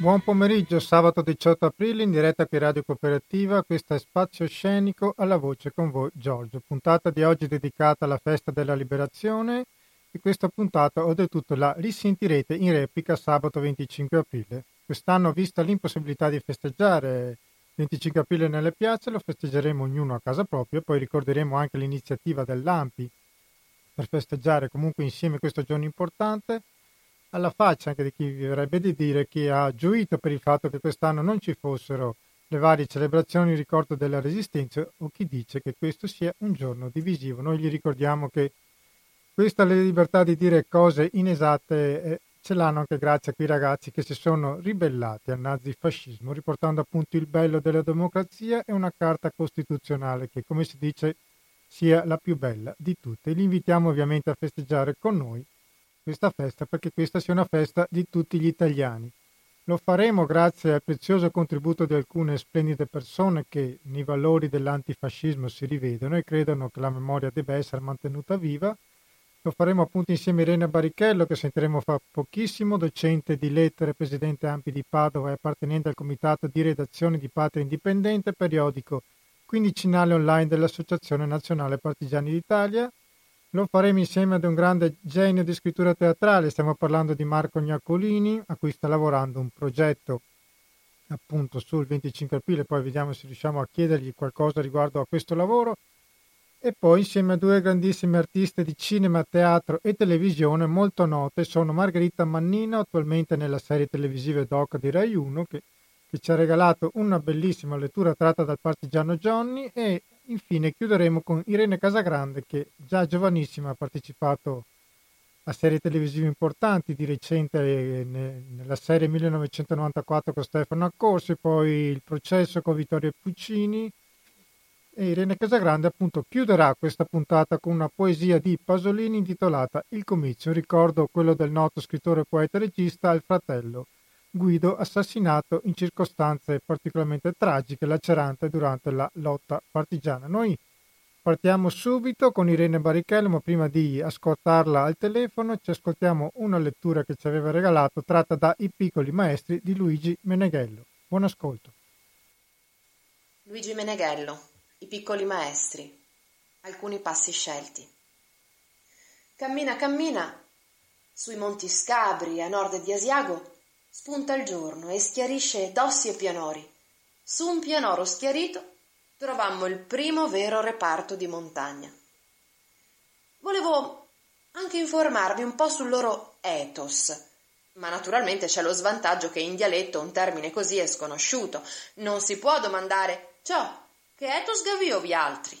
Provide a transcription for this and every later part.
Buon pomeriggio, sabato 18 aprile in diretta qui Radio Cooperativa, questo è Spazio Scenico, alla voce con voi Giorgio. Puntata di oggi dedicata alla festa della liberazione e questa puntata oltretutto la risentirete in replica sabato 25 aprile. Quest'anno, vista l'impossibilità di festeggiare 25 aprile nelle piazze, lo festeggeremo ognuno a casa propria, poi ricorderemo anche l'iniziativa dell'AMPI per festeggiare comunque insieme questo giorno importante alla faccia anche di chi verrebbe di dire che ha gioito per il fatto che quest'anno non ci fossero le varie celebrazioni in ricordo della resistenza o chi dice che questo sia un giorno divisivo. Noi gli ricordiamo che questa libertà di dire cose inesatte eh, ce l'hanno anche grazie a quei ragazzi che si sono ribellati al nazifascismo, riportando appunto il bello della democrazia e una carta costituzionale che, come si dice, sia la più bella di tutte. Li invitiamo ovviamente a festeggiare con noi questa festa perché questa sia una festa di tutti gli italiani. Lo faremo grazie al prezioso contributo di alcune splendide persone che nei valori dell'antifascismo si rivedono e credono che la memoria debba essere mantenuta viva. Lo faremo appunto insieme a Irene Barrichello, che sentiremo fra pochissimo, docente di lettere, presidente Ampi di Padova e appartenente al comitato di redazione di Patria Indipendente, periodico quindicinale online dell'Associazione Nazionale Partigiani d'Italia. Lo faremo insieme ad un grande genio di scrittura teatrale, stiamo parlando di Marco Gnaccolini, a cui sta lavorando un progetto appunto sul 25 aprile, poi vediamo se riusciamo a chiedergli qualcosa riguardo a questo lavoro. E poi insieme a due grandissime artiste di cinema, teatro e televisione molto note sono Margherita Mannino, attualmente nella serie televisiva Doc di Rai 1, che, che ci ha regalato una bellissima lettura tratta dal partigiano Johnny, e infine chiuderemo con Irene Casagrande che già giovanissima ha partecipato a serie televisive importanti, di recente eh, nella serie 1994 con Stefano Accorsi, poi il processo con Vittorio Puccini. E Irene Casagrande appunto chiuderà questa puntata con una poesia di Pasolini intitolata Il comizio, ricordo quello del noto scrittore poeta regista Al fratello Guido assassinato in circostanze particolarmente tragiche e laceranti durante la lotta partigiana. Noi partiamo subito con Irene Barrichello, ma prima di ascoltarla al telefono ci ascoltiamo una lettura che ci aveva regalato tratta da I piccoli maestri di Luigi Meneghello. Buon ascolto. Luigi Meneghello, I piccoli maestri. Alcuni passi scelti. Cammina, cammina sui monti Scabri a nord di Asiago Spunta il giorno e schiarisce dossi e pianori. Su un pianoro schiarito trovammo il primo vero reparto di montagna. Volevo anche informarvi un po' sul loro ethos, ma naturalmente c'è lo svantaggio che in dialetto un termine così è sconosciuto. Non si può domandare ciò che ethos gaviovi altri.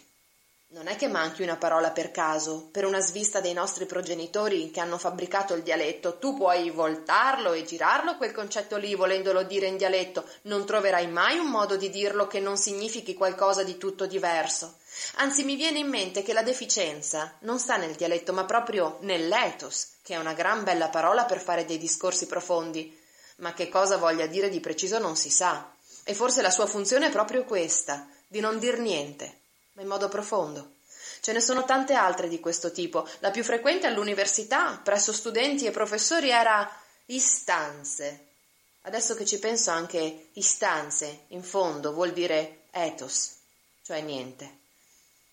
Non è che manchi una parola per caso, per una svista dei nostri progenitori che hanno fabbricato il dialetto. Tu puoi voltarlo e girarlo quel concetto lì, volendolo dire in dialetto. Non troverai mai un modo di dirlo che non significhi qualcosa di tutto diverso. Anzi, mi viene in mente che la deficienza non sta nel dialetto, ma proprio nell'ethos, che è una gran bella parola per fare dei discorsi profondi. Ma che cosa voglia dire di preciso non si sa. E forse la sua funzione è proprio questa, di non dir niente ma in modo profondo. Ce ne sono tante altre di questo tipo. La più frequente all'università, presso studenti e professori, era istanze. Adesso che ci penso anche istanze, in fondo, vuol dire ethos, cioè niente.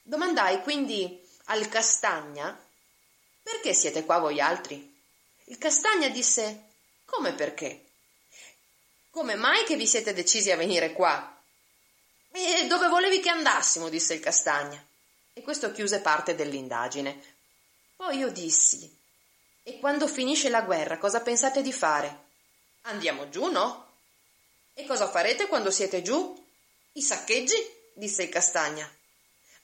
Domandai quindi al Castagna perché siete qua voi altri? Il Castagna disse come perché? Come mai che vi siete decisi a venire qua? E dove volevi che andassimo? disse il Castagna. E questo chiuse parte dell'indagine. Poi io dissi: E quando finisce la guerra, cosa pensate di fare? Andiamo giù, no? E cosa farete quando siete giù? I saccheggi? disse il Castagna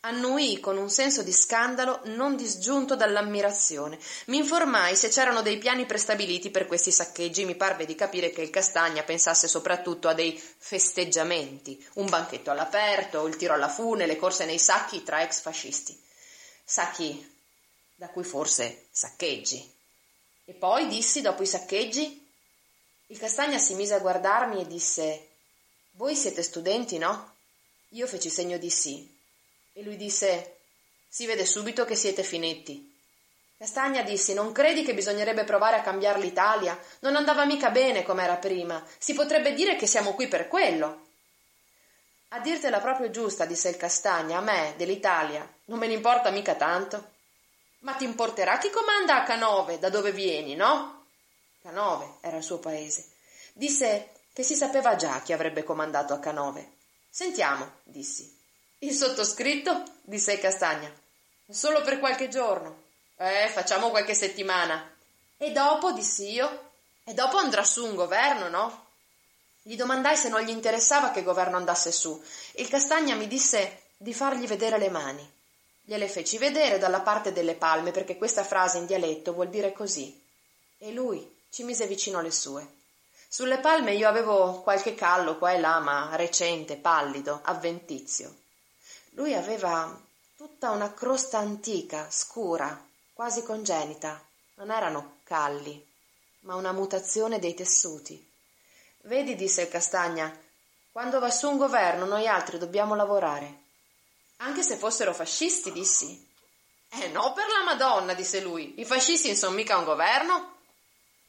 annuì con un senso di scandalo non disgiunto dall'ammirazione. Mi informai se c'erano dei piani prestabiliti per questi saccheggi. Mi parve di capire che il Castagna pensasse soprattutto a dei festeggiamenti, un banchetto all'aperto, il tiro alla fune, le corse nei sacchi tra ex fascisti. Sacchi da cui forse saccheggi. E poi dissi dopo i saccheggi? Il Castagna si mise a guardarmi e disse Voi siete studenti, no? Io feci segno di sì e lui disse: Si vede subito che siete finetti. Castagna dissi: Non credi che bisognerebbe provare a cambiare l'Italia? Non andava mica bene come era prima. Si potrebbe dire che siamo qui per quello. A dirtela proprio giusta, disse il Castagna, a me, dell'Italia, non me ne importa mica tanto. Ma ti importerà chi comanda a Canove, da dove vieni, no? Canove era il suo paese. Disse che si sapeva già chi avrebbe comandato a Canove. Sentiamo, dissi. Il sottoscritto? disse Castagna. Solo per qualche giorno. Eh, facciamo qualche settimana. E dopo, dissi io, e dopo andrà su un governo, no? Gli domandai se non gli interessava che governo andasse su. Il Castagna mi disse di fargli vedere le mani. Gliele feci vedere dalla parte delle palme perché questa frase in dialetto vuol dire così. E lui ci mise vicino le sue. Sulle palme io avevo qualche callo qua e là, ma recente, pallido, avventizio. Lui aveva tutta una crosta antica, scura, quasi congenita. Non erano calli, ma una mutazione dei tessuti. Vedi, disse il Castagna, quando va su un governo noi altri dobbiamo lavorare. Anche se fossero fascisti, dissi. Eh no, per la Madonna, disse lui. I fascisti non sono mica un governo.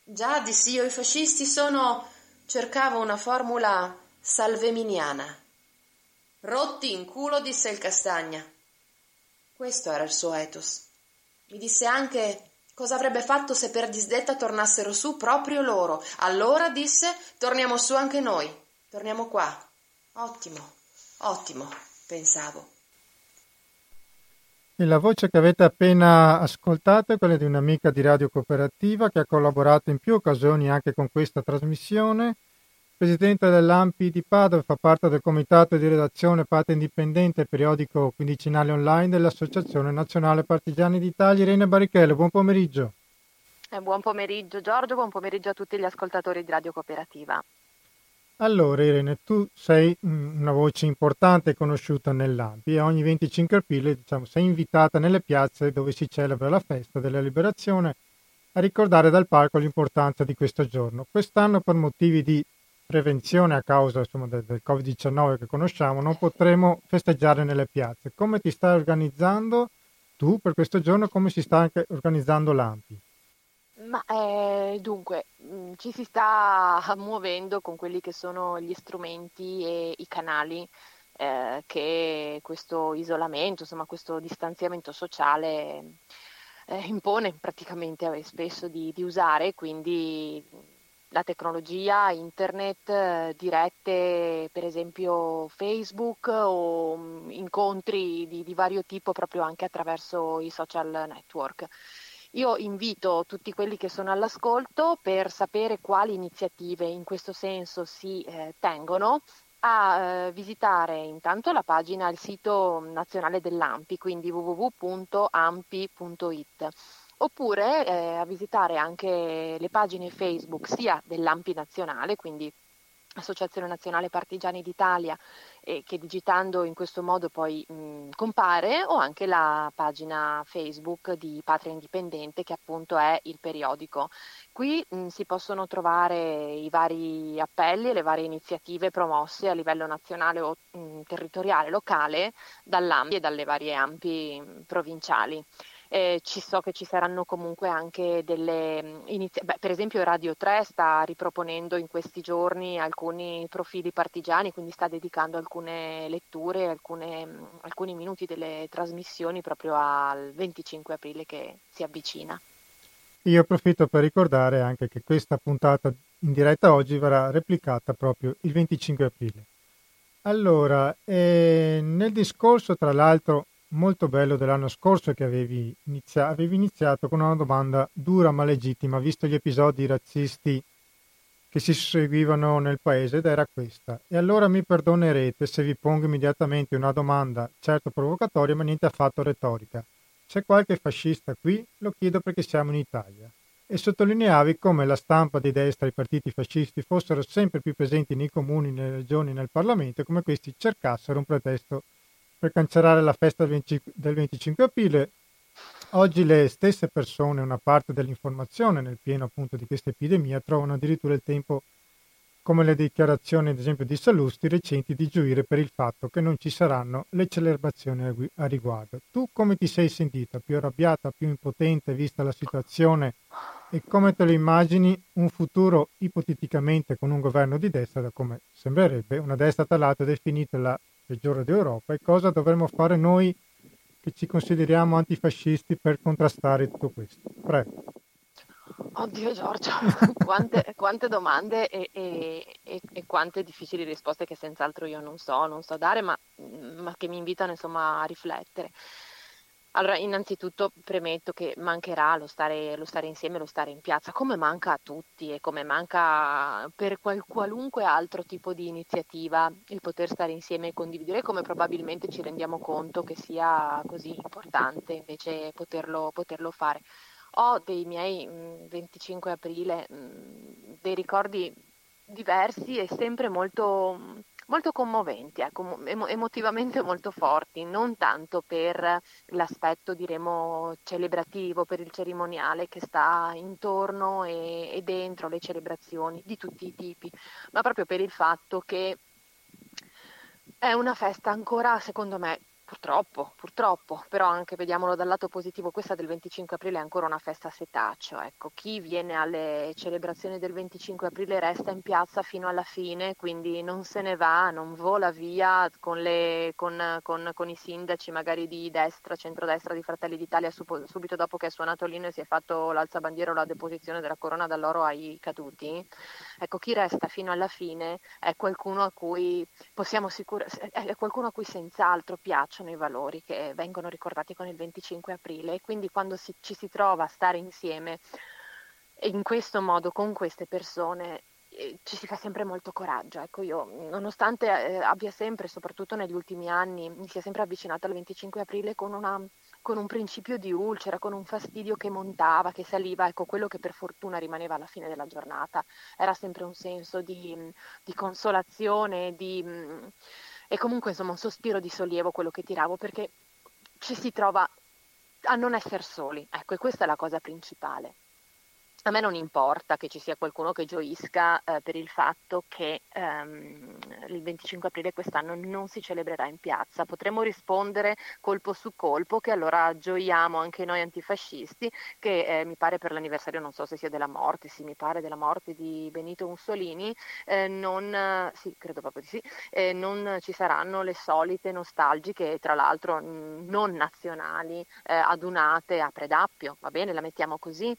Già, dissi io, i fascisti sono. cercavo una formula salveminiana. Rotti in culo, disse il Castagna. Questo era il suo ethos. Mi disse anche cosa avrebbe fatto se per disdetta tornassero su proprio loro. Allora, disse, torniamo su anche noi. Torniamo qua. Ottimo, ottimo, pensavo. E la voce che avete appena ascoltato è quella di un'amica di Radio Cooperativa che ha collaborato in più occasioni anche con questa trasmissione presidente dell'AMPI di Padova, fa parte del comitato di redazione parte indipendente periodico quindicinale online dell'Associazione Nazionale Partigiani d'Italia. Irene Barrichello, buon pomeriggio. Eh, buon pomeriggio Giorgio, buon pomeriggio a tutti gli ascoltatori di Radio Cooperativa. Allora Irene, tu sei una voce importante e conosciuta nell'AMPI e ogni 25 aprile diciamo, sei invitata nelle piazze dove si celebra la festa della liberazione a ricordare dal palco l'importanza di questo giorno. Quest'anno per motivi di prevenzione a causa insomma, del, del, Covid-19 che conosciamo, non potremo festeggiare nelle piazze. Come ti stai organizzando tu per questo giorno? Come si sta anche organizzando l'AMPI? Ma eh, dunque, mm, ci si sta muovendo con quelli che sono gli strumenti e i canali eh, che questo isolamento, insomma questo distanziamento sociale eh, impone praticamente spesso di, di usare, quindi la tecnologia, internet, eh, dirette per esempio Facebook o mm, incontri di, di vario tipo proprio anche attraverso i social network. Io invito tutti quelli che sono all'ascolto per sapere quali iniziative in questo senso si eh, tengono a eh, visitare intanto la pagina, il sito nazionale dell'AMPI, quindi www.ampi.it oppure eh, a visitare anche le pagine Facebook sia dell'AMPI nazionale, quindi Associazione Nazionale Partigiani d'Italia, eh, che digitando in questo modo poi mh, compare, o anche la pagina Facebook di Patria Indipendente, che appunto è il periodico. Qui mh, si possono trovare i vari appelli e le varie iniziative promosse a livello nazionale o mh, territoriale, locale, dall'AMPI e dalle varie AMPI provinciali. Eh, ci so che ci saranno comunque anche delle iniziative, per esempio Radio 3 sta riproponendo in questi giorni alcuni profili partigiani, quindi sta dedicando alcune letture, alcune, alcuni minuti delle trasmissioni proprio al 25 aprile che si avvicina. Io approfitto per ricordare anche che questa puntata in diretta oggi verrà replicata proprio il 25 aprile. Allora, eh, nel discorso tra l'altro molto bello dell'anno scorso che avevi, inizia- avevi iniziato con una domanda dura ma legittima, visto gli episodi razzisti che si seguivano nel paese ed era questa. E allora mi perdonerete se vi pongo immediatamente una domanda, certo provocatoria, ma niente affatto retorica. C'è qualche fascista qui? Lo chiedo perché siamo in Italia. E sottolineavi come la stampa di destra e i partiti fascisti fossero sempre più presenti nei comuni, nelle regioni nel Parlamento come questi cercassero un pretesto per cancellare la festa del 25 aprile. Oggi le stesse persone, una parte dell'informazione nel pieno appunto di questa epidemia, trovano addirittura il tempo come le dichiarazioni ad esempio di Sallusti recenti di gioire per il fatto che non ci saranno le celebrazioni a riguardo. Tu come ti sei sentita? Più arrabbiata, più impotente vista la situazione e come te lo immagini un futuro ipoteticamente con un governo di destra, da come sembrerebbe, una destra tra l'altro definita la peggiore d'Europa e cosa dovremmo fare noi che ci consideriamo antifascisti per contrastare tutto questo? Prego. Oddio Giorgio, quante, quante domande e, e, e, e, quante difficili risposte che senz'altro io non so, non so dare, ma, ma che mi invitano insomma a riflettere. Allora, innanzitutto premetto che mancherà lo stare, lo stare, insieme, lo stare in piazza, come manca a tutti e come manca per qual, qualunque altro tipo di iniziativa il poter stare insieme e condividere, come probabilmente ci rendiamo conto che sia così importante invece poterlo, poterlo fare. Ho dei miei mh, 25 aprile mh, dei ricordi diversi e sempre molto, molto commoventi, ecco, emo- emotivamente molto forti, non tanto per l'aspetto diremo celebrativo, per il cerimoniale che sta intorno e, e dentro le celebrazioni di tutti i tipi, ma proprio per il fatto che è una festa ancora, secondo me, Purtroppo, purtroppo, però anche vediamolo dal lato positivo, questa del 25 aprile è ancora una festa a setaccio, ecco, chi viene alle celebrazioni del 25 aprile resta in piazza fino alla fine, quindi non se ne va, non vola via con, le, con, con, con i sindaci magari di destra, centrodestra di Fratelli d'Italia subito dopo che è suonato l'inno e si è fatto l'alzabandiera o la deposizione della corona d'alloro ai caduti. Ecco, chi resta fino alla fine è qualcuno a cui possiamo sicur- è qualcuno a cui senz'altro piacciono sono i valori che vengono ricordati con il 25 aprile e quindi quando si, ci si trova a stare insieme in questo modo con queste persone eh, ci si fa sempre molto coraggio. Ecco, io, nonostante eh, abbia sempre, soprattutto negli ultimi anni, mi sia sempre avvicinata al 25 aprile con, una, con, un principio di ulcera, con un fastidio che montava, che saliva, ecco, quello che per fortuna rimaneva alla fine della giornata era sempre un senso di, di consolazione, di e comunque insomma un sospiro di sollievo quello che tiravo perché ci si trova a non essere soli, ecco, e questa è la cosa principale. A me non importa che ci sia qualcuno che gioisca eh, per il fatto che ehm, il 25 aprile quest'anno non si celebrerà in piazza. Potremmo rispondere colpo su colpo che allora gioiamo anche noi antifascisti, che eh, mi pare per l'anniversario, non so se sia della morte, sì, mi pare della morte di Benito Mussolini, eh, non, sì, credo proprio di sì, eh, non ci saranno le solite nostalgiche, tra l'altro non nazionali, eh, adunate a Predappio, va bene, la mettiamo così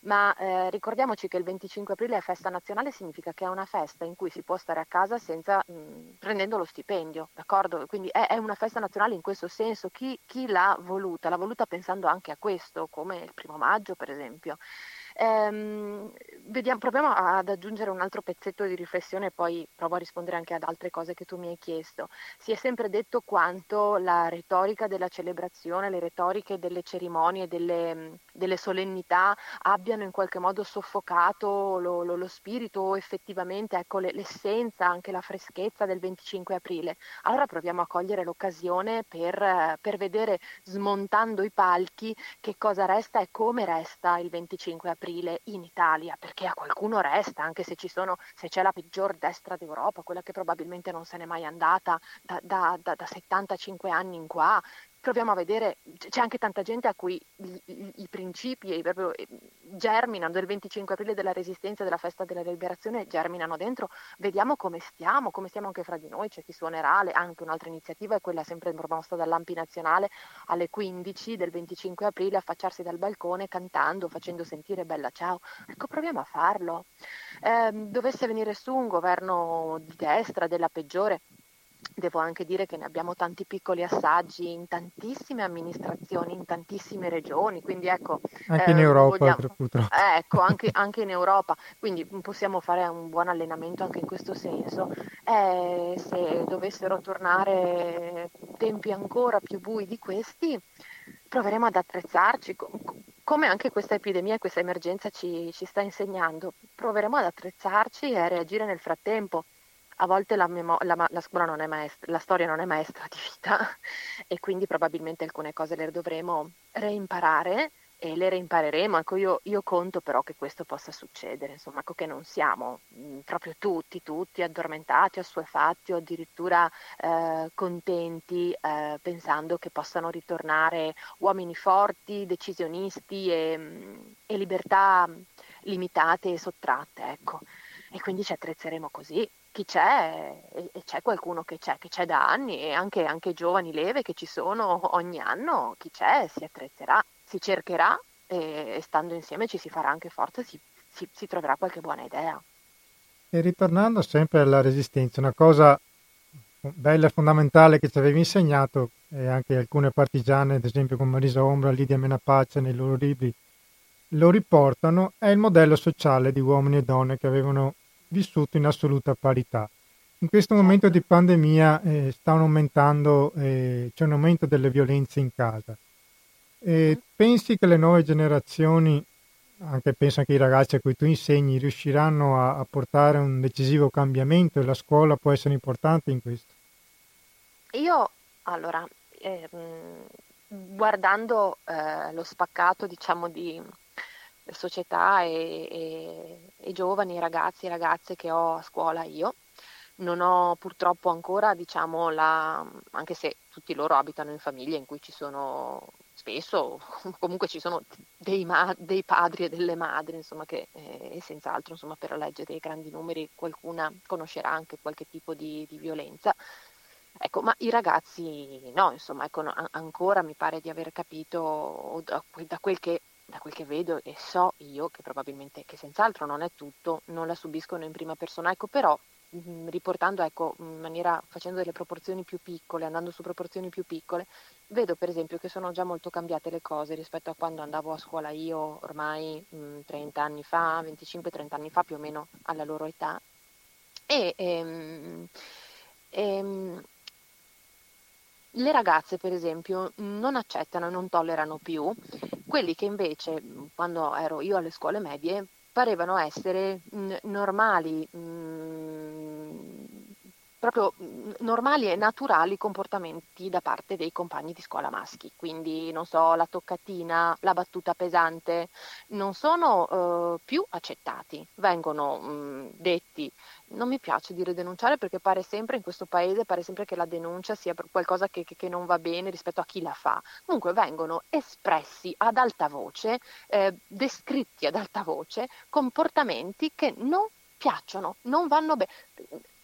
ma eh, ricordiamoci che il 25 aprile è festa nazionale, significa che è una festa in cui si può stare a casa senza, mh, prendendo lo stipendio, d'accordo? Quindi è, è, una festa nazionale in questo senso, chi, chi l'ha voluta? L'ha voluta pensando anche a questo, come il primo maggio per esempio. Ehm, vediamo, proviamo ad aggiungere un altro pezzetto di riflessione e poi provo a rispondere anche ad altre cose che tu mi hai chiesto. Si è sempre detto quanto la retorica della celebrazione, le retoriche delle cerimonie, delle, delle solennità abbiano in qualche modo soffocato lo, lo, lo spirito effettivamente ecco, l'essenza, anche la freschezza del 25 aprile. Allora proviamo a cogliere l'occasione per, per vedere smontando i palchi che cosa resta e come resta il 25 aprile aprile in Italia, perché a qualcuno resta, anche se, sono, se c'è la peggior destra d'Europa, quella che probabilmente non se n'è mai andata da, da, da, da 75 anni in qua, proviamo a vedere, c'è anche tanta gente a cui i, i, i principi e proprio germinano del 25 aprile della resistenza della festa della liberazione germinano dentro, vediamo come stiamo, come stiamo anche fra di noi, c'è chi suonerà, anche un'altra iniziativa è quella sempre promossa dall'Ampi Nazionale alle 15 del 25 aprile affacciarsi dal balcone cantando, facendo sentire bella ciao, ecco proviamo a farlo. Eh, dovesse venire su un governo di destra, della peggiore, Devo anche dire che ne abbiamo tanti piccoli assaggi in tantissime amministrazioni, in tantissime regioni, quindi ecco... Anche eh, in Europa, vogliamo, purtroppo. Eh, ecco, anche, anche, in Europa, quindi possiamo fare un buon allenamento anche in questo senso. Eh, se dovessero tornare tempi ancora più bui di questi, proveremo ad attrezzarci, come anche questa epidemia e questa emergenza ci, ci sta insegnando. Proveremo ad attrezzarci e a reagire nel frattempo a volte la, memo- la, la, non maestra, la, storia non è maestra di vita e quindi probabilmente alcune cose le dovremo reimparare e le reimpareremo. Ecco, io, io, conto però che questo possa succedere, insomma, ecco che non siamo mh, mm, proprio tutti, tutti addormentati, assuefatti o addirittura eh, contenti eh, pensando che possano ritornare uomini forti, decisionisti e, mm, e libertà limitate e sottratte, ecco. E quindi ci attrezzeremo così. Chi c'è, e, c'è qualcuno che c'è, che c'è da anni, e anche, anche giovani leve che ci sono ogni anno, chi c'è si attrezzerà si cercherà e, e stando insieme ci si farà anche forza, si, si, si troverà qualche buona idea. E ritornando sempre alla resistenza, una cosa bella e fondamentale che ci avevi insegnato e anche alcune partigiane, ad esempio come Marisa Ombra, Lidia Menapace nei loro libri, lo riportano, è il modello sociale di uomini e donne che avevano vissuto in assoluta parità. In questo momento di pandemia eh, stanno aumentando, eh, c'è un aumento delle violenze in casa. E pensi che le nuove generazioni, anche penso anche i ragazzi a cui tu insegni, riusciranno a, a portare un decisivo cambiamento e la scuola può essere importante in questo? Io, allora, eh, guardando eh, lo spaccato, diciamo, di società e, e, e giovani, ragazzi e ragazze che ho a scuola io, non ho purtroppo ancora, diciamo, la, anche se tutti loro abitano in famiglie in cui ci sono spesso comunque ci sono dei, ma- dei, padri e delle madri, insomma, che eh, senz'altro insomma, per la legge dei grandi numeri qualcuna conoscerà anche qualche tipo di, di violenza. Ecco, ma i ragazzi no, insomma, ecco, no, ancora mi pare di aver capito da, da, quel che, da, quel che, vedo e so io, che probabilmente, che senz'altro non è tutto, non la subiscono in prima persona, ecco, però mh, riportando, ecco, in maniera, facendo delle proporzioni più piccole, andando su proporzioni più piccole, vedo per esempio che sono già molto cambiate le cose rispetto a quando andavo a scuola io ormai mh, 30 anni fa, 25-30 anni fa più o meno alla loro età. E, ehm, ehm, le ragazze, per esempio, non accettano e non tollerano più quelli che invece, quando ero io alle scuole medie, parevano essere mh, normali, mh, proprio normali e naturali comportamenti da parte dei compagni di scuola maschi. Quindi, non so, la toccatina, la battuta pesante, non sono eh, più accettati, vengono mh, detti. Non mi piace dire denunciare perché pare sempre in questo paese, pare sempre che la denuncia sia qualcosa che, che, che non va bene rispetto a chi la fa. Comunque vengono espressi ad alta voce, eh, descritti ad alta voce, comportamenti che non piacciono, non vanno bene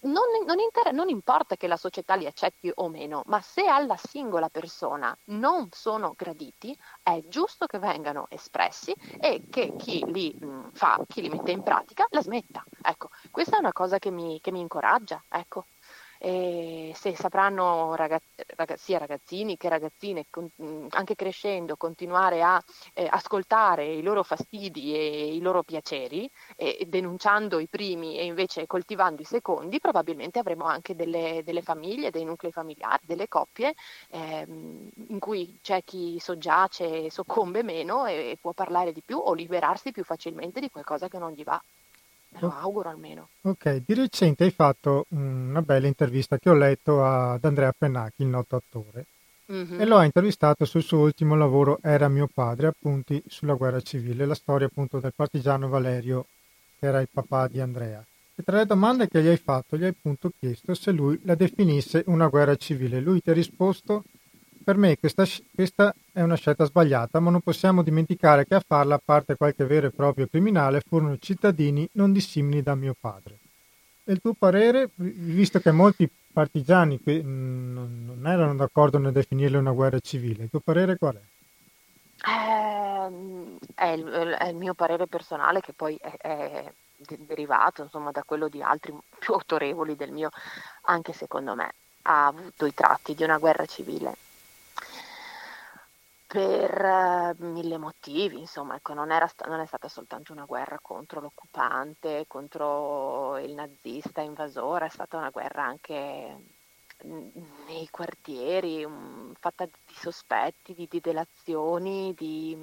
non, non, inter- non, importa che la società li accetti o meno, ma se alla singola persona non sono graditi, è giusto che vengano espressi e che chi li mh, fa, chi li mette in pratica, la smetta. Ecco, questa è una cosa che mi, che mi incoraggia. Ecco e se sapranno ragazz- ragazz- sia ragazzini che ragazzine con- anche crescendo continuare a eh, ascoltare i loro fastidi e i loro piaceri e denunciando i primi e invece coltivando i secondi probabilmente avremo anche delle, delle famiglie, dei nuclei familiari, delle coppie ehm, in cui c'è chi soggiace soccombe meno e, e può parlare di più o liberarsi più facilmente di qualcosa che non gli va. Me lo auguro almeno. Ok, di recente hai fatto una bella intervista che ho letto ad Andrea Pennacchi, il noto attore, mm-hmm. e lo ha intervistato sul suo ultimo lavoro Era mio padre, appunti sulla guerra civile, la storia appunto del partigiano Valerio, che era il papà di Andrea. E tra le domande che gli hai fatto, gli hai appunto chiesto se lui la definisse una guerra civile. Lui ti ha risposto per me questa, questa, è una scelta sbagliata, ma non possiamo dimenticare che a farla, a parte qualche vero e proprio criminale, furono cittadini non dissimili da mio padre. E il tuo parere, visto che molti partigiani non erano d'accordo nel definirla una guerra civile, il tuo parere qual è? Eh, è, il, è, il, mio parere personale che poi è, è derivato insomma, da quello di altri più autorevoli del mio, anche secondo me ha avuto i tratti di una guerra civile per uh, mille motivi, insomma, ecco, non, era, non, è stata soltanto una guerra contro l'occupante, contro il nazista invasore, è stata una guerra anche nei quartieri, um, fatta di sospetti, di, di delazioni, di,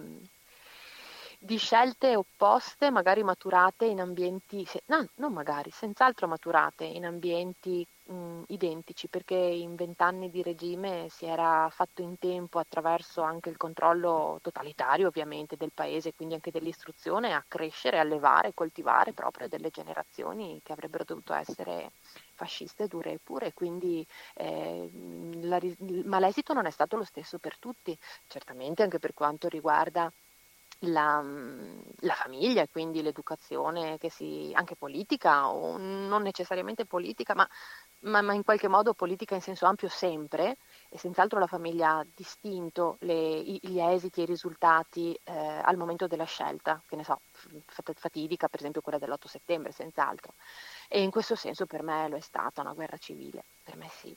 di scelte opposte, magari maturate in ambienti, no, non magari, senz'altro maturate in ambienti mh, identici, perché in vent'anni di regime si era fatto in tempo attraverso anche il controllo totalitario ovviamente del paese, quindi anche dell'istruzione, a crescere, allevare, coltivare proprio delle generazioni che avrebbero dovuto essere fasciste dure e pure, quindi eh, la, ma l'esito non è stato lo stesso per tutti, certamente anche per quanto riguarda la, mm, la, famiglia e quindi l'educazione che si, anche politica o non necessariamente politica ma, ma, ma, in qualche modo politica in senso ampio sempre e senz'altro la famiglia ha distinto le, gli esiti e i risultati eh, al momento della scelta, che ne so, fatidica per esempio quella dell'8 settembre senz'altro e in questo senso per me lo è stata una guerra civile, per me sì.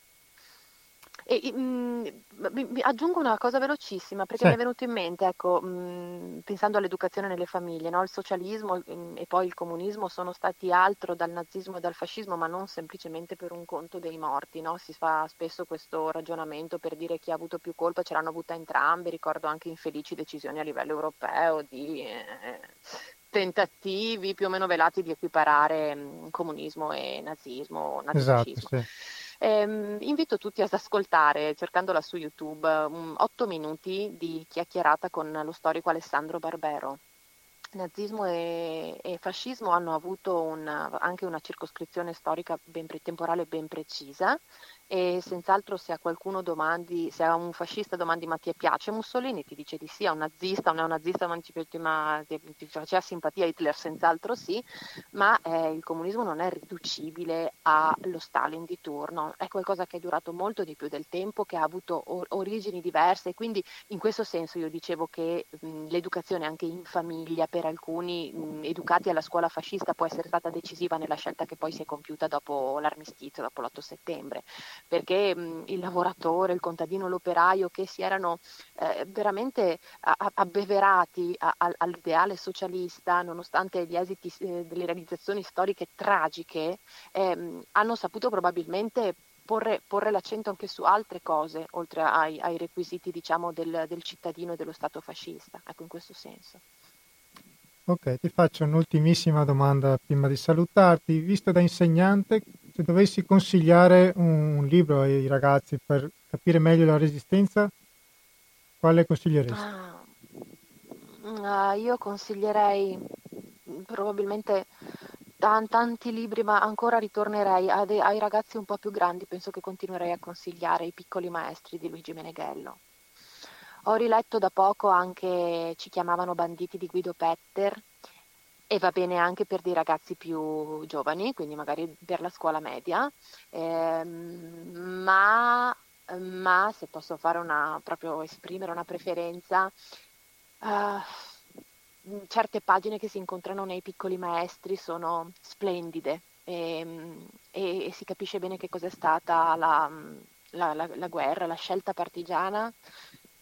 E, mh, mm, aggiungo una cosa velocissima perché sì. mi è venuto in mente, ecco, mh, mm, pensando all'educazione nelle famiglie, no? il socialismo mh, mm, e poi il comunismo sono stati altro dal nazismo e dal fascismo, ma non semplicemente per un conto dei morti. No? Si fa spesso questo ragionamento per dire chi ha avuto più colpa, ce l'hanno avuta entrambi, ricordo anche infelici decisioni a livello europeo di... Eh, tentativi più o meno velati di equiparare comunismo e nazismo, nazifascismo. Esatto, sì. Eh, invito tutti ad ascoltare, cercandola su YouTube, um, 8 minuti di chiacchierata con lo storico Alessandro Barbero. Nazismo e, e fascismo hanno avuto una, anche una circoscrizione storica ben pre, temporale ben precisa e senz'altro se a qualcuno domandi, se a un fascista domandi ma ti piace Mussolini, ti dice di sì, a un nazista, un neonazista ma ti, ma ti, ti faceva simpatia Hitler, senz'altro sì, ma eh, il comunismo non è riducibile allo Stalin di turno, è qualcosa che è durato molto di più del tempo, che ha avuto or- origini diverse quindi in questo senso io dicevo che mh, l'educazione anche in famiglia per alcuni mh, educati alla scuola fascista può essere stata decisiva nella scelta che poi si è compiuta dopo l'armistizio, dopo l'8 settembre perché mh, il lavoratore, il contadino, l'operaio che si erano eh, veramente abbeverati a- a- all'ideale socialista, nonostante gli esiti eh, delle realizzazioni storiche tragiche, ehm, hanno saputo probabilmente Porre, porre, l'accento anche su altre cose, oltre ai, ai requisiti diciamo, del, del, cittadino e dello Stato fascista, ecco in questo senso. Ok, ti faccio un'ultimissima domanda prima di salutarti. Visto da insegnante, se dovessi consigliare un libro ai ragazzi per capire meglio la resistenza, quale consiglieresti? Ah, ah io consiglierei probabilmente t- tanti libri, ma ancora ritornerei de- ai ragazzi un po' più grandi, penso che continuerei a consigliare I piccoli maestri di Luigi Meneghello. Ho riletto da poco anche Ci chiamavano banditi di Guido Petter e va bene anche per dei ragazzi più giovani, quindi magari per la scuola media, eh, ma, ma, se posso fare una, proprio esprimere una preferenza, uh, certe pagine che si incontrano nei piccoli maestri sono splendide. E, e, e si capisce bene che cos'è stata la, la, la, la guerra, la scelta partigiana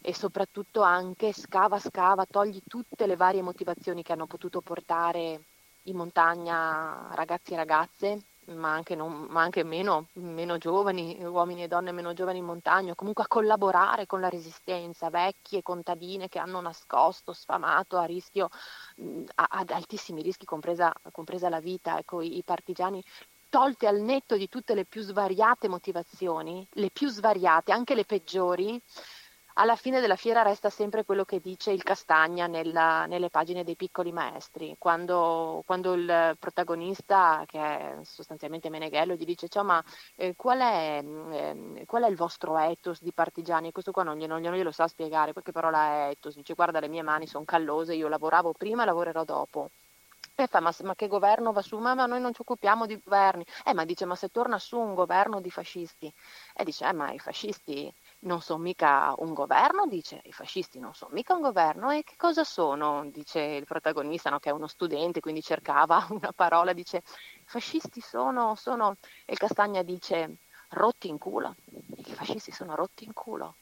e soprattutto anche scava, scava, togli tutte le varie motivazioni che hanno potuto portare in montagna ragazzi e ragazze, ma anche, non, ma anche meno, meno, giovani, uomini e donne meno giovani in montagna, comunque a collaborare con la resistenza, vecchie contadine che hanno nascosto, sfamato a rischio, ad altissimi rischi, compresa, compresa la vita, ecco, i, i partigiani tolte al netto di tutte le più svariate motivazioni, le più svariate, anche le peggiori, alla fine della fiera resta sempre quello che dice il Castagna nella, nelle pagine dei piccoli maestri, quando, quando, il protagonista, che è sostanzialmente Meneghello, gli dice ciao ma eh, qual, è, eh, qual, è, il vostro ethos di partigiani? Questo qua non non glielo sa spiegare, perché parola è ethos, dice guarda le mie mani sono callose, io lavoravo prima e lavorerò dopo. E fa, ma, ma, che governo va su? Ma, ma, noi non ci occupiamo di governi. Eh, ma dice, ma se torna su un governo di fascisti? E dice, eh, ma i fascisti non sono mica un governo, dice i fascisti non sono mica un governo e che cosa sono? Dice il protagonista no, che è uno studente, quindi cercava una parola, dice i fascisti sono, sono, e il Castagna dice rotti in culo, i fascisti sono rotti in culo,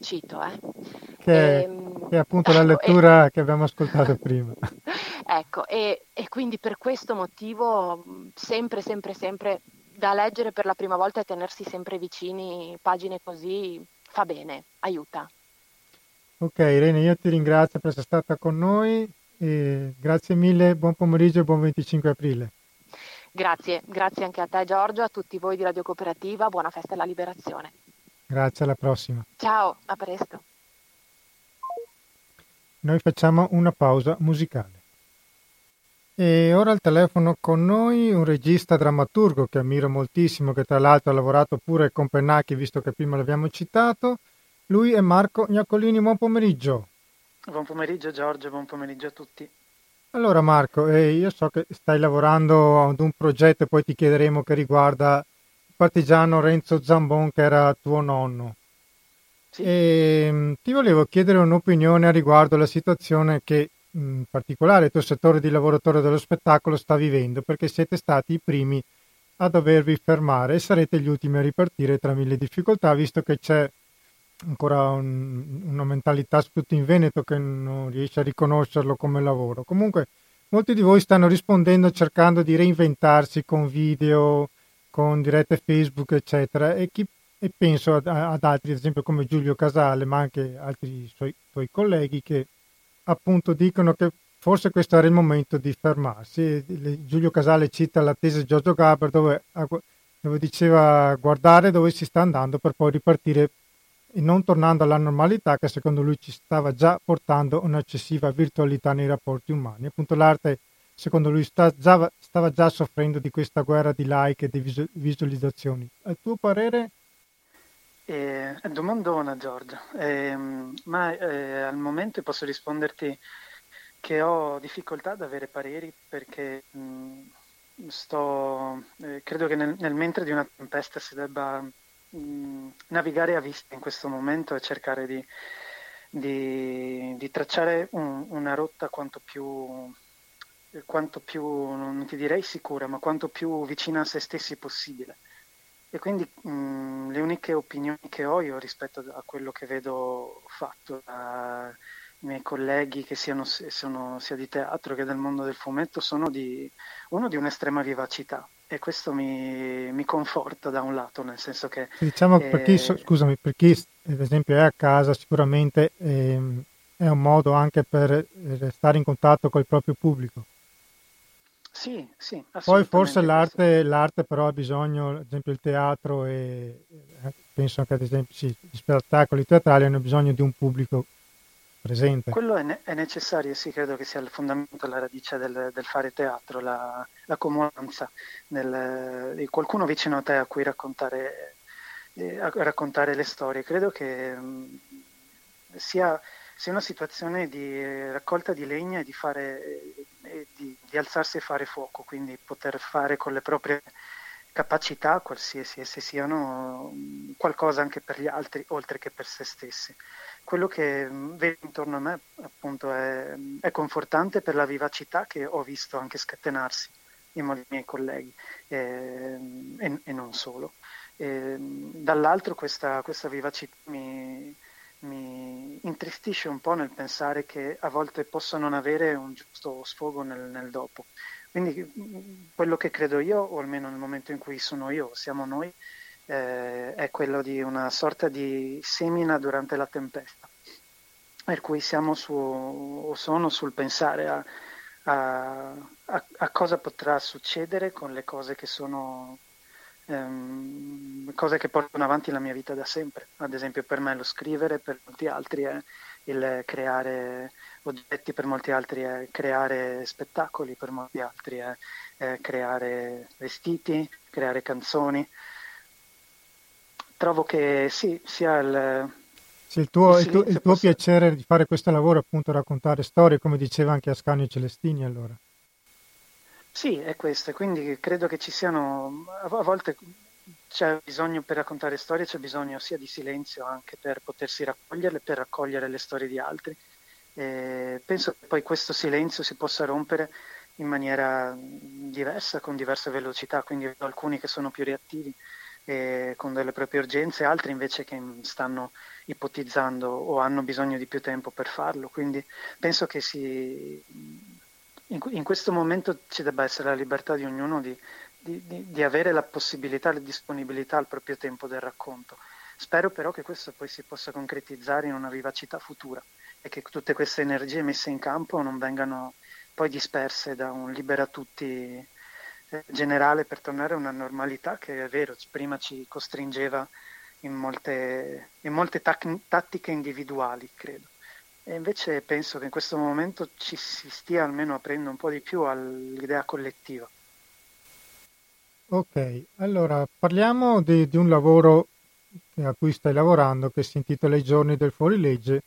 cito, eh. Che, e, che è appunto ecco, la lettura e, che abbiamo ascoltato prima. Ecco, e, e quindi per questo motivo sempre, sempre, sempre da leggere per la prima volta e tenersi sempre vicini pagine così fa bene, aiuta. Ok Irene, io ti ringrazio per essere stata con noi E grazie mille, buon pomeriggio e buon 25 aprile. Grazie, grazie anche a te Giorgio, a tutti voi di Radio Cooperativa, buona festa alla liberazione. Grazie, alla prossima. Ciao, a presto. Noi facciamo una pausa musicale. E ora al telefono con noi un regista drammaturgo che ammiro moltissimo, che tra l'altro ha lavorato pure con Pennacchi, visto che prima l'abbiamo citato. Lui è Marco Gnaccolini, buon pomeriggio. Buon pomeriggio Giorgio, buon pomeriggio a tutti. Allora Marco, eh, io so che stai lavorando ad un progetto e poi ti chiederemo che riguarda il partigiano Renzo Zambon che era tuo nonno. Sì. E, ehm, ti volevo chiedere un'opinione a riguardo alla situazione che in particolare il tuo settore di lavoratore dello spettacolo sta vivendo perché siete stati i primi a dovervi fermare e sarete gli ultimi a ripartire tra mille difficoltà visto che c'è ancora un, una mentalità soprattutto in Veneto che non riesce a riconoscerlo come lavoro. Comunque molti di voi stanno rispondendo cercando di reinventarsi con video, con dirette Facebook eccetera e, chi, e penso ad, ad, altri ad esempio come Giulio Casale ma anche altri suoi, suoi colleghi che appunto dicono che forse questo era il momento di fermarsi. Giulio Casale cita la tesi di Giorgio Gaber dove, dove diceva guardare dove si sta andando per poi ripartire e non tornando alla normalità che secondo lui ci stava già portando un'eccessiva virtualità nei rapporti umani. Appunto l'arte secondo lui sta già, stava già soffrendo di questa guerra di like e di visualizzazioni. A tuo parere? Eh, domandona Giorgio, eh, ma eh, al momento posso risponderti che ho difficoltà ad avere pareri perché mh, sto, eh, credo che nel, nel, mentre di una tempesta si debba mh, navigare a vista in questo momento e cercare di, di, di tracciare un, una rotta quanto più, quanto più, non ti direi sicura, ma quanto più vicina a se stessi possibile e quindi mh, le uniche opinioni che ho io rispetto a quello che vedo fatto dai miei colleghi che siano, sono sia di teatro che del mondo del fumetto sono di, uno di un'estrema vivacità e questo mi, mi, conforta da un lato, nel senso che... Diciamo eh, per chi, scusami, per chi ad esempio è a casa sicuramente eh, è un modo anche per stare in contatto col proprio pubblico. Sì, sì, Poi forse l'arte, l'arte, però ha bisogno, ad esempio il teatro e eh, penso anche ad esempio sì, gli spettacoli teatrali hanno bisogno di un pubblico presente. Quello è, ne- è necessario, sì, credo che sia il fondamento, la radice del, del fare teatro, la, la comunanza di qualcuno vicino a te a cui raccontare, eh, a raccontare le storie. Credo che mh, mm, sia, sia, una situazione di raccolta di legna e di fare di, di, alzarsi e fare fuoco, quindi poter fare con le proprie capacità, qualsiasi esse siano, qualcosa anche per gli altri, oltre che per se stessi. Quello che vedo intorno a me appunto è, è confortante per la vivacità che ho visto anche scatenarsi in molti miei colleghi eh, e, e, non solo. E, dall'altro questa, questa vivacità mi, mi intristisce un po' nel pensare che a volte possa non avere un giusto sfogo nel, nel dopo. Quindi quello che credo io, o almeno nel momento in cui sono io, siamo noi, eh, è quello di una sorta di semina durante la tempesta, per cui siamo su, o sono sul pensare a, a, a, a cosa potrà succedere con le cose che sono ehm, cose che portano avanti la mia vita da sempre. Ad esempio per me lo scrivere, per molti altri è il creare oggetti, per molti altri è creare spettacoli, per molti altri è, è creare vestiti, creare canzoni. Trovo che sì, sia il, sì, il tuo, il tuo, il tuo piacere di fare questo lavoro, appunto, raccontare storie, come diceva anche Ascanio Celestini, allora. Sì, è questo, quindi credo che ci siano, a volte c'è bisogno per raccontare storie, c'è bisogno sia di silenzio anche per potersi raccogliere, per raccogliere le storie di altri. E penso che poi questo silenzio si possa rompere in maniera diversa, con diverse velocità, quindi alcuni che sono più reattivi e con delle proprie urgenze, altri invece che stanno ipotizzando o hanno bisogno di più tempo per farlo. Quindi penso che si in, in, questo momento ci debba essere la libertà di ognuno di, di, di, di avere la possibilità, la disponibilità al proprio tempo del racconto. Spero però che questo poi si possa concretizzare in una vivacità futura e che tutte queste energie messe in campo non vengano poi disperse da un libera tutti eh, generale per tornare a una normalità che è vero, prima ci costringeva in molte, in molte tac- tattiche individuali, credo. E invece penso che in questo momento ci si stia almeno aprendo un po' di più all'idea collettiva. Ok, allora parliamo di, di un lavoro a cui stai lavorando che si intitola I giorni del fuorilegge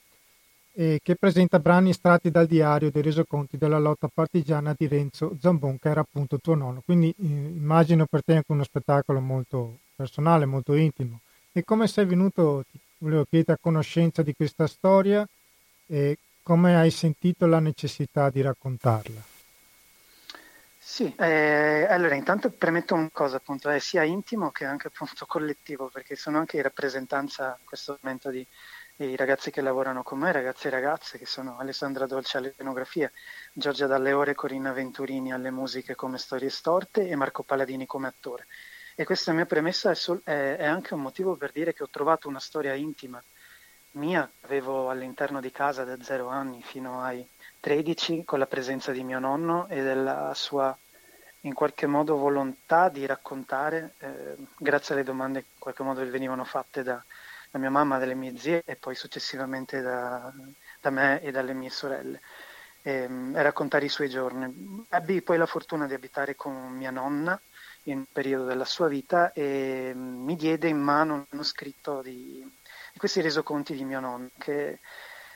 e che presenta brani estratti dal diario dei resoconti della lotta partigiana di Renzo Zambon che era appunto tuo nonno. Quindi eh, immagino per te anche uno spettacolo molto personale, molto intimo. E come sei venuto, volevo chiedere, a conoscenza di questa storia e come hai sentito la necessità di raccontarla? Sì, eh, allora intanto premetto una cosa appunto, è sia intimo che anche appunto collettivo, perché sono anche in rappresentanza in questo momento di, di ragazzi che lavorano con me, ragazzi e ragazze che sono Alessandra Dolce alle scenografie, Giorgia Dalleore Corinna Venturini alle musiche come Storie Storte e Marco Paladini come attore. E questa mia premessa è, sol- è, è anche un motivo per dire che ho trovato una storia intima mia, avevo all'interno di casa da zero anni fino ai 13 con la presenza di mio nonno e della sua in qualche modo volontà di raccontare, eh, grazie alle domande che in qualche modo venivano fatte da, da, mia mamma, dalle mie zie e poi successivamente da, da me e dalle mie sorelle, e, ehm, e, raccontare i suoi giorni. Ebbi poi la fortuna di abitare con mia nonna in un periodo della sua vita e mi diede in mano un manoscritto di, questi resoconti di mio nonno che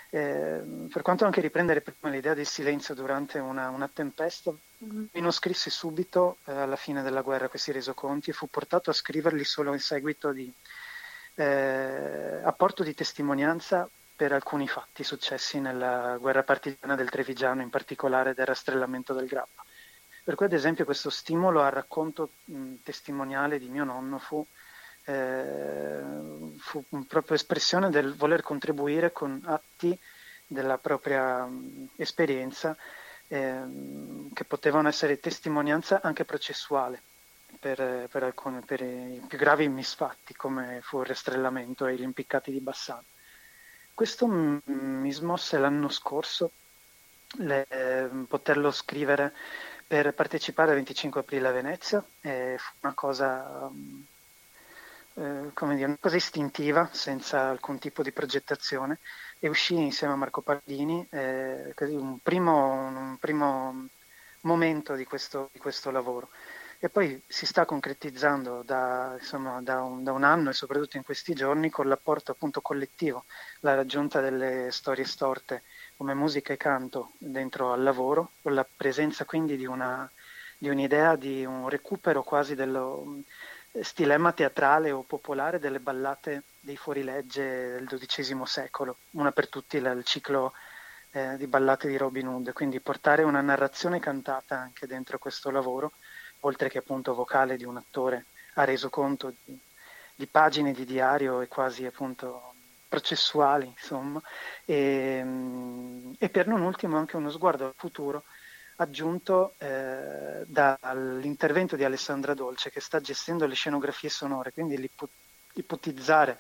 eh, per quanto anche riprendere prima l'idea del silenzio durante una, una tempesta, mi non scrisse subito eh, alla fine della guerra questi resoconti e fu portato a scriverli solo in seguito di eh, apporto di testimonianza per alcuni fatti successi nella guerra partigiana del Trevigiano, in particolare del rastrellamento del Grappa. Per cui ad esempio questo stimolo al racconto mh, testimoniale di mio nonno fu eh, fu proprio espressione del voler contribuire con atti della propria mh, esperienza eh, che potevano essere testimonianza anche processuale per, per, alcuni, per i più gravi misfatti come fu il rastrellamento e gli impiccati di Bassano. Questo mi smosse l'anno scorso le, eh, poterlo scrivere per partecipare al 25 aprile a Venezia, eh, fu una cosa um, eh, come dire, una cosa istintiva, senza alcun tipo di progettazione, e uscì insieme a Marco Pardini eh, un, primo, un, primo, momento di questo, di questo, lavoro. E poi si sta concretizzando da, insomma, da, un, da, un, anno e soprattutto in questi giorni con l'apporto appunto collettivo, la raggiunta delle storie storte come musica e canto dentro al lavoro, con la presenza quindi di, una, di un'idea di un recupero quasi dello, stilema teatrale o popolare delle ballate dei fuorilegge del XII secolo, una per tutti il ciclo eh, di ballate di Robin Hood, quindi portare una narrazione cantata anche dentro questo lavoro, oltre che appunto vocale di un attore, ha reso conto di, di pagine di diario e quasi appunto processuali, insomma, e, e per non ultimo anche uno sguardo al futuro aggiunto eh, dall'intervento di Alessandra Dolce che sta gestendo le scenografie sonore, quindi ipotizzare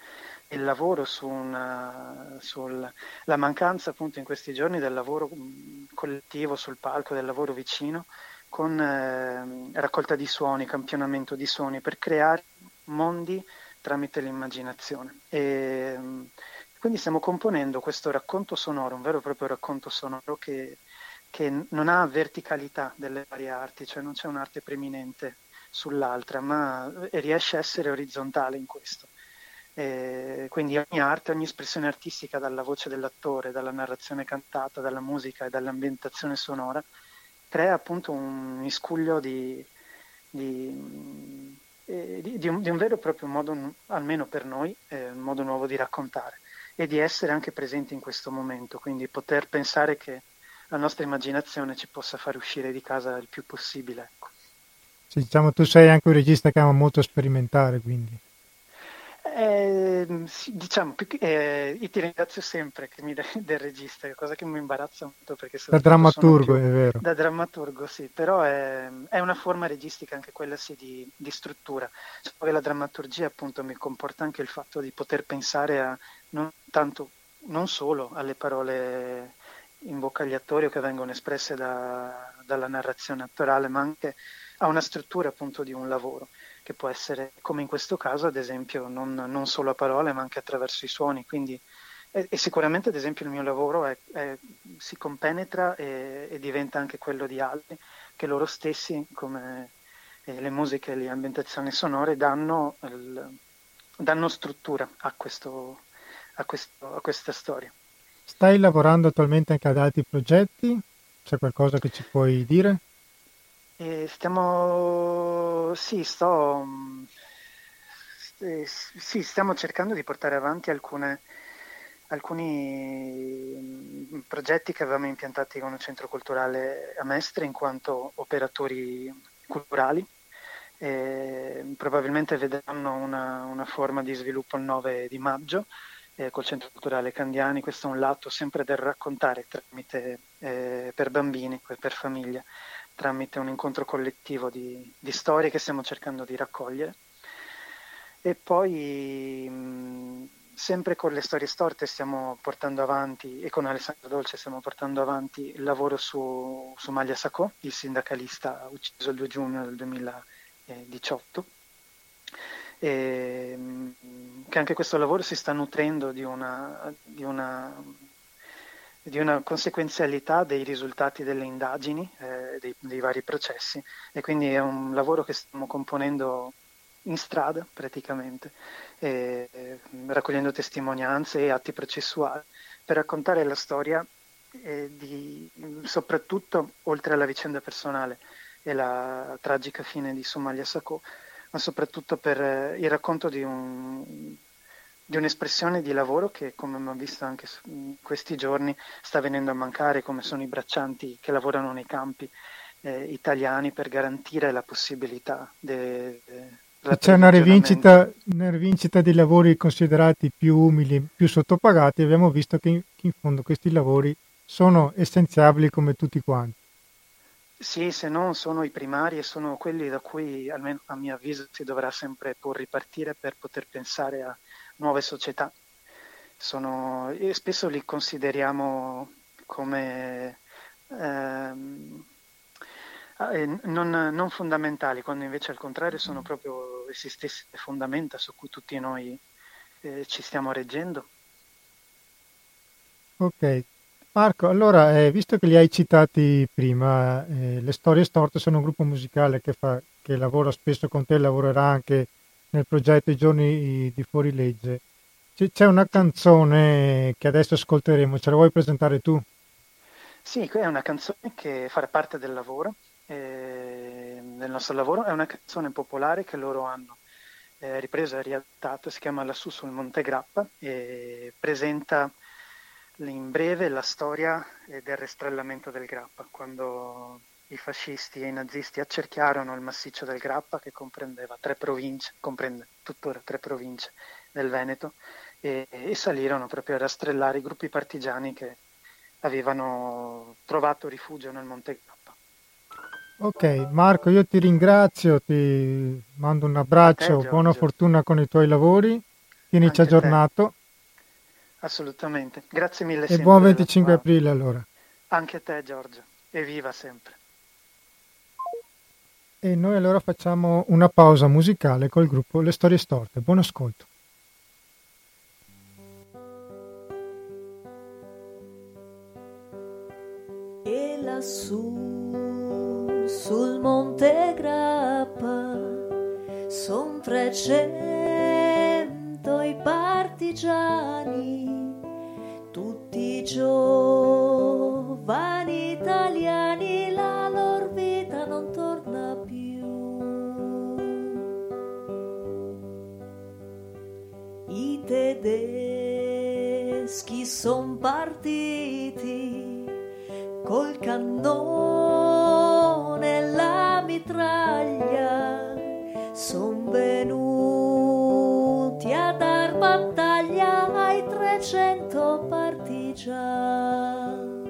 il lavoro su una, sulla mancanza appunto in questi giorni del lavoro mm, collettivo sul palco, del lavoro vicino, con eh, raccolta di suoni, campionamento di suoni, per creare mondi tramite l'immaginazione. E, mm, quindi stiamo componendo questo racconto sonoro, un vero e proprio racconto sonoro che che non ha verticalità delle varie arti, cioè non c'è un'arte preminente sull'altra, ma riesce a essere orizzontale in questo. E quindi ogni arte, ogni espressione artistica dalla voce dell'attore, dalla narrazione cantata, dalla musica e dall'ambientazione sonora, crea appunto un miscuglio di, di, di, di un, un, vero e proprio modo, almeno per noi, eh, un modo nuovo di raccontare e di essere anche presenti in questo momento, quindi poter pensare che la nostra immaginazione ci possa fare uscire di casa il più possibile. Ecco. Sì, diciamo, tu sei anche un regista che ama molto sperimentare, quindi. Eh, diciamo, eh, io ti ringrazio sempre che mi dai del regista, cosa che mi imbarazza molto perché da drammaturgo più, è vero. Da drammaturgo, sì, però è, è, una forma registica anche quella sì di, di struttura. Cioè, la drammaturgia appunto mi comporta anche il fatto di poter pensare a non tanto non solo alle parole invocagliatorio che vengono espresse da, dalla narrazione attorale, ma anche a una struttura appunto di un lavoro, che può essere, come in questo caso, ad esempio, non, non solo a parole, ma anche attraverso i suoni. Quindi, e, e sicuramente, ad esempio, il mio lavoro è, è, si compenetra e, e, diventa anche quello di altri, che loro stessi, come eh, le musiche e le ambientazioni sonore, danno, il, danno struttura a, questo, a, questo, a questa storia. Stai lavorando attualmente anche ad altri progetti? C'è qualcosa che ci puoi dire? Eh, stiamo, sì, sto, eh, sì, stiamo cercando di portare avanti alcune, alcuni mm, progetti che avevamo impiantati con il Centro Culturale a Mestre in quanto operatori culturali. Eh, probabilmente vedranno una, una forma di sviluppo il 9 di maggio eh, col Centro Culturale Candiani, questo è un lato sempre del raccontare tramite, eh, per bambini, per famiglie, tramite un incontro collettivo di, di storie che stiamo cercando di raccogliere. E poi mh, sempre con le storie storte stiamo portando avanti, e con Alessandro Dolce stiamo portando avanti il lavoro su, su Maglia Sacco, il sindacalista ucciso il 2 giugno del 2018 e che anche questo lavoro si sta nutrendo di una, di una, di una conseguenzialità dei risultati delle indagini, eh, dei, dei vari processi. E quindi è un lavoro che stiamo componendo in strada praticamente, eh, raccogliendo testimonianze e atti processuali per raccontare la storia eh, di, soprattutto oltre alla vicenda personale e la tragica fine di Somalia Sacco, ma soprattutto per eh, il racconto di, un, di, un'espressione di lavoro che, come abbiamo visto anche in questi giorni, sta venendo a mancare, come sono i braccianti che lavorano nei campi eh, italiani per garantire la possibilità de, de c'è una rivincita, una rivincita, di lavori considerati più umili, più sottopagati, abbiamo visto che in, che in fondo questi lavori sono essenziabili come tutti quanti. Sì, se non sono i primari e sono quelli da cui, almeno a mio avviso, si dovrà sempre pur ripartire per poter pensare a nuove società. Sono, spesso li consideriamo come ehm, eh, non, non, fondamentali, quando invece al contrario sono proprio essi stessi le fondamenta su cui tutti noi eh, ci stiamo reggendo. Ok, Marco, allora, eh, visto che li hai citati prima, eh, le Storie Storte sono un gruppo musicale che, fa, che lavora spesso con te, lavorerà anche nel progetto I giorni di fuorilegge. C- c'è una canzone che adesso ascolteremo, ce la vuoi presentare tu? Sì, è una canzone che farà parte del lavoro, eh, del nostro lavoro, è una canzone popolare che loro hanno eh, ripreso e riadattato, si chiama Lassù sul Monte Grappa e presenta in breve la storia del rastrellamento del Grappa, quando i fascisti e i nazisti accerchiarono il massiccio del Grappa che comprendeva tre province, comprende tuttora tre province del Veneto e, e salirono proprio a rastrellare i gruppi partigiani che avevano trovato rifugio nel Monte Grappa. Ok, Marco, io ti ringrazio, ti mando un abbraccio, te, buona fortuna con i tuoi lavori, tienici aggiornato. Te. Assolutamente, grazie mille. E buon 25 aprile allora. Anche a te Giorgio, e viva sempre. E noi allora facciamo una pausa musicale col gruppo Le Storie Storte. Buon ascolto. E lassù sul monte Grappa son trecento i partigiani giovani italiani la loro vita non torna più. I tedeschi son partiti col cannone e la mitraglia 700 partigiani.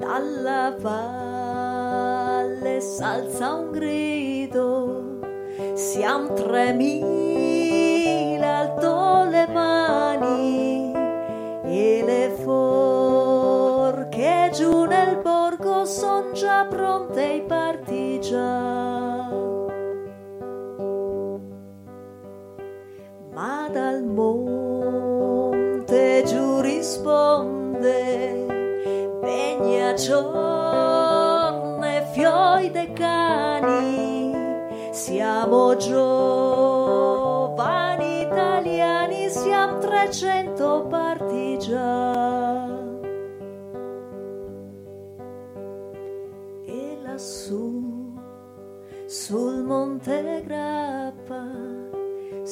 Dalla valle s'alza un grido siamo tremila alto le mani e le forche giù nel borgo son già pronte i partigiani. Monte giù risponde Pegna giorno e fioi de cani siamo giovani italiani, siamo 300 partigiani. E lassù, sul Monte Grappa,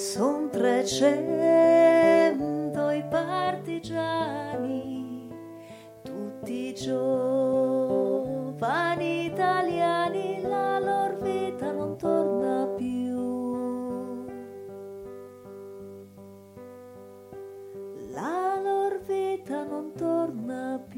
son 300 i partigiani, tutti giovani italiani, la loro vita non torna più. La loro vita non torna più.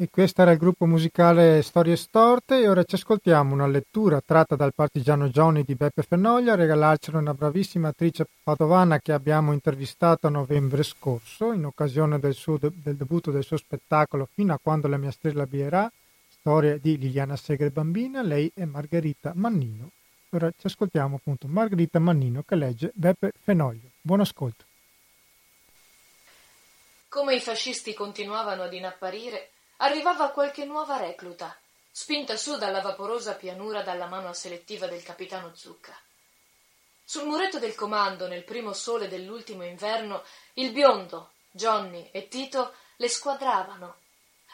E questo era il gruppo musicale Storie Storte e ora ci ascoltiamo una lettura tratta dal Partigiano Johnny di Beppe Fenoglia, regalarcelo una bravissima attrice padovana che abbiamo intervistato a novembre scorso in occasione del, suo, del debutto del suo spettacolo Fino a quando la mia stella bierà, storia di Liliana Segre bambina, lei è Margherita Mannino. Ora ci ascoltiamo appunto Margherita Mannino che legge Beppe Fenoglio. Buon ascolto. Come i fascisti continuavano ad inapparire, arrivava qualche nuova recluta, spinta su dalla vaporosa pianura dalla mano selettiva del capitano Zucca. Sul muretto del comando, nel primo sole dell'ultimo inverno, il biondo, Johnny e Tito le squadravano,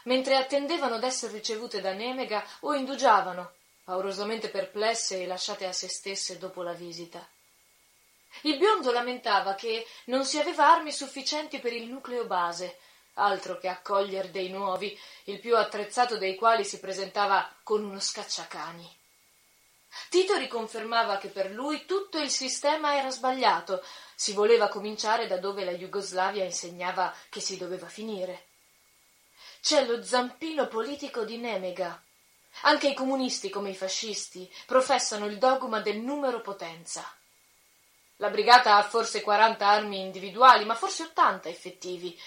mentre attendevano d'essere ricevute da Nemega o indugiavano, paurosamente perplesse e lasciate a se stesse dopo la visita. Il biondo lamentava che non si aveva armi sufficienti per il nucleo base, altro che accoglier dei nuovi, il più attrezzato dei quali si presentava con uno scacciacani. Tito riconfermava che per lui tutto il sistema era sbagliato, si voleva cominciare da dove la Jugoslavia insegnava che si doveva finire. C'è lo zampino politico di Nemega. Anche i comunisti, come i fascisti, professano il dogma del numero potenza. La brigata ha forse quaranta armi individuali, ma forse ottanta effettivi,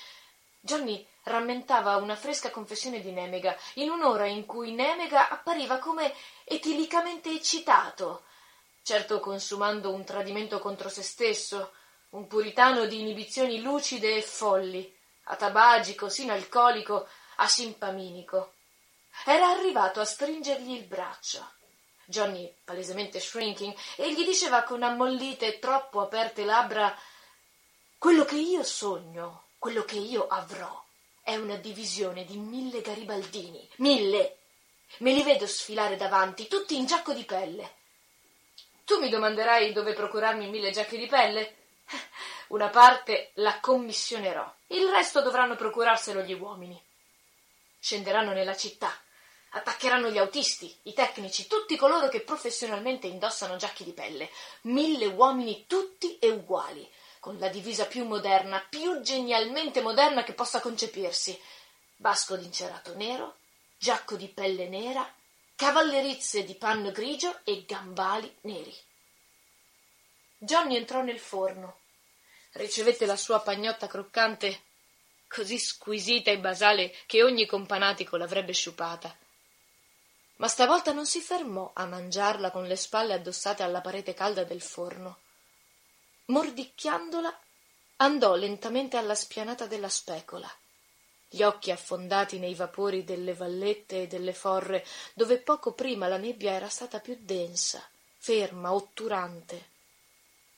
Johnny rammentava una fresca confessione di Nemega, in un'ora in cui Nemega appariva come etilicamente eccitato, certo consumando un tradimento contro se stesso, un puritano di inibizioni lucide e folli, atabagico, sino alcolico, asimpaminico. Era arrivato a stringergli il braccio. Johnny, palesemente shrinking, e gli diceva con ammollite e troppo aperte labbra quello che io sogno quello che io avrò è una divisione di mille garibaldini. Mille! Me li vedo sfilare davanti, tutti in giacco di pelle. Tu mi domanderai dove procurarmi mille giacche di pelle? Una parte la commissionerò, il resto dovranno procurarselo gli uomini. Scenderanno nella città, attaccheranno gli autisti, i tecnici, tutti coloro che professionalmente indossano giacche di pelle. Mille uomini tutti e uguali, con la divisa più moderna, più genialmente moderna che possa concepirsi. Basco d'incerato nero, giacco di pelle nera, cavallerizze di panno grigio e gambali neri. Johnny entrò nel forno, ricevette la sua pagnotta croccante, così squisita e basale che ogni companatico l'avrebbe sciupata. Ma stavolta non si fermò a mangiarla con le spalle addossate alla parete calda del forno mordicchiandola andò lentamente alla spianata della specola. Gli occhi affondati nei vapori delle vallette e delle forre dove poco prima la nebbia era stata più densa ferma otturante.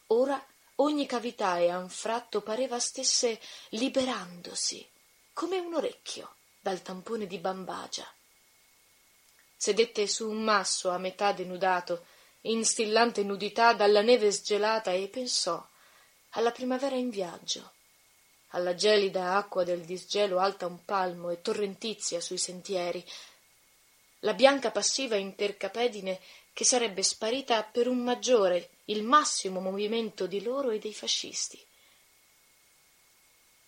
Ora ogni cavità e anfratto pareva stesse liberandosi come un orecchio dal tampone di bambagia. Sedette su un masso a metà denudato in stillante nudità dalla neve sgelata e pensò alla primavera in viaggio. Alla gelida acqua del disgelo alta un palmo e torrentizia sui sentieri. La bianca passiva intercapedine che sarebbe sparita per un maggiore il massimo movimento di loro e dei fascisti.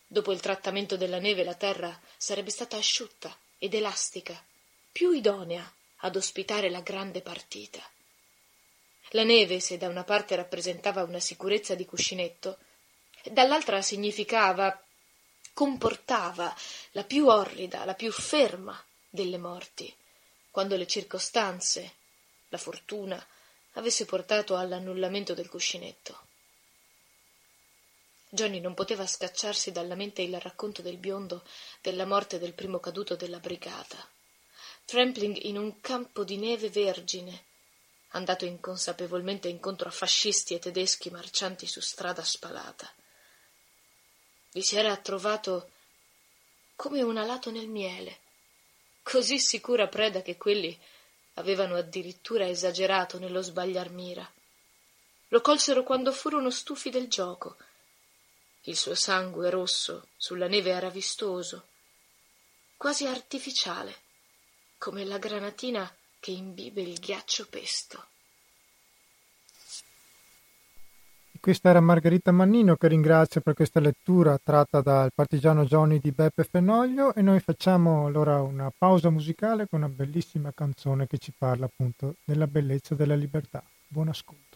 Dopo il trattamento della neve la terra sarebbe stata asciutta ed elastica più idonea ad ospitare la grande partita. La neve, se da una parte rappresentava una sicurezza di cuscinetto, dall'altra significava, comportava la più orrida, la più ferma delle morti, quando le circostanze, la fortuna, avesse portato all'annullamento del cuscinetto. Johnny non poteva scacciarsi dalla mente il racconto del biondo della morte del primo caduto della brigata. Trampling in un campo di neve vergine, andato inconsapevolmente incontro a fascisti e tedeschi marcianti su strada spalata. Vi si era trovato come un alato nel miele, così sicura preda che quelli avevano addirittura esagerato nello sbagliar mira. Lo colsero quando furono stufi del gioco. Il suo sangue rosso sulla neve era vistoso, quasi artificiale, come la granatina che imbibe il ghiaccio pesto. Questa era Margherita Mannino che ringrazio per questa lettura tratta dal partigiano Johnny di Beppe Fenoglio e noi facciamo allora una pausa musicale con una bellissima canzone che ci parla appunto della bellezza della libertà. Buon ascolto.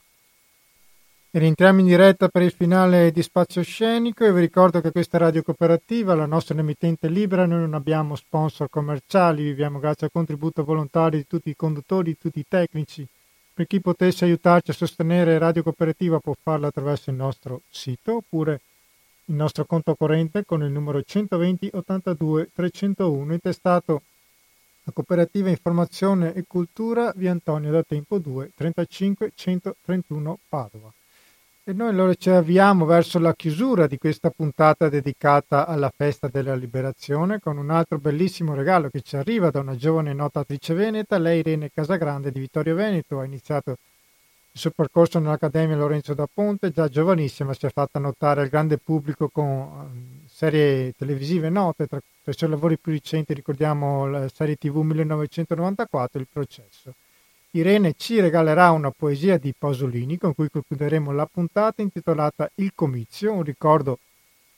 Rientriamo in diretta per il finale di Spazio Scenico e vi ricordo che questa radio cooperativa, la nostra emittente libera, noi non abbiamo sponsor commerciali, viviamo grazie al contributo volontario di tutti i conduttori, di tutti i tecnici, per chi potesse aiutarci a sostenere Radio Cooperativa può farlo attraverso il nostro sito oppure il nostro conto corrente con il numero 120 82 301 intestato a Cooperativa Informazione e Cultura via Antonio da Tempo 2 35 131 Padova. E noi allora ci avviamo verso la chiusura di questa puntata dedicata alla festa della liberazione con un altro bellissimo regalo che ci arriva da una giovane nota attrice veneta, lei Irene Casagrande di Vittorio Veneto, ha iniziato il suo percorso nell'Accademia Lorenzo da Ponte, già giovanissima si è fatta notare al grande pubblico con ehm, serie televisive note, tra i suoi lavori più recenti ricordiamo la serie tv 1994, Il processo. Irene ci regalerà una poesia di Pasolini con cui concluderemo la puntata intitolata Il comizio, un ricordo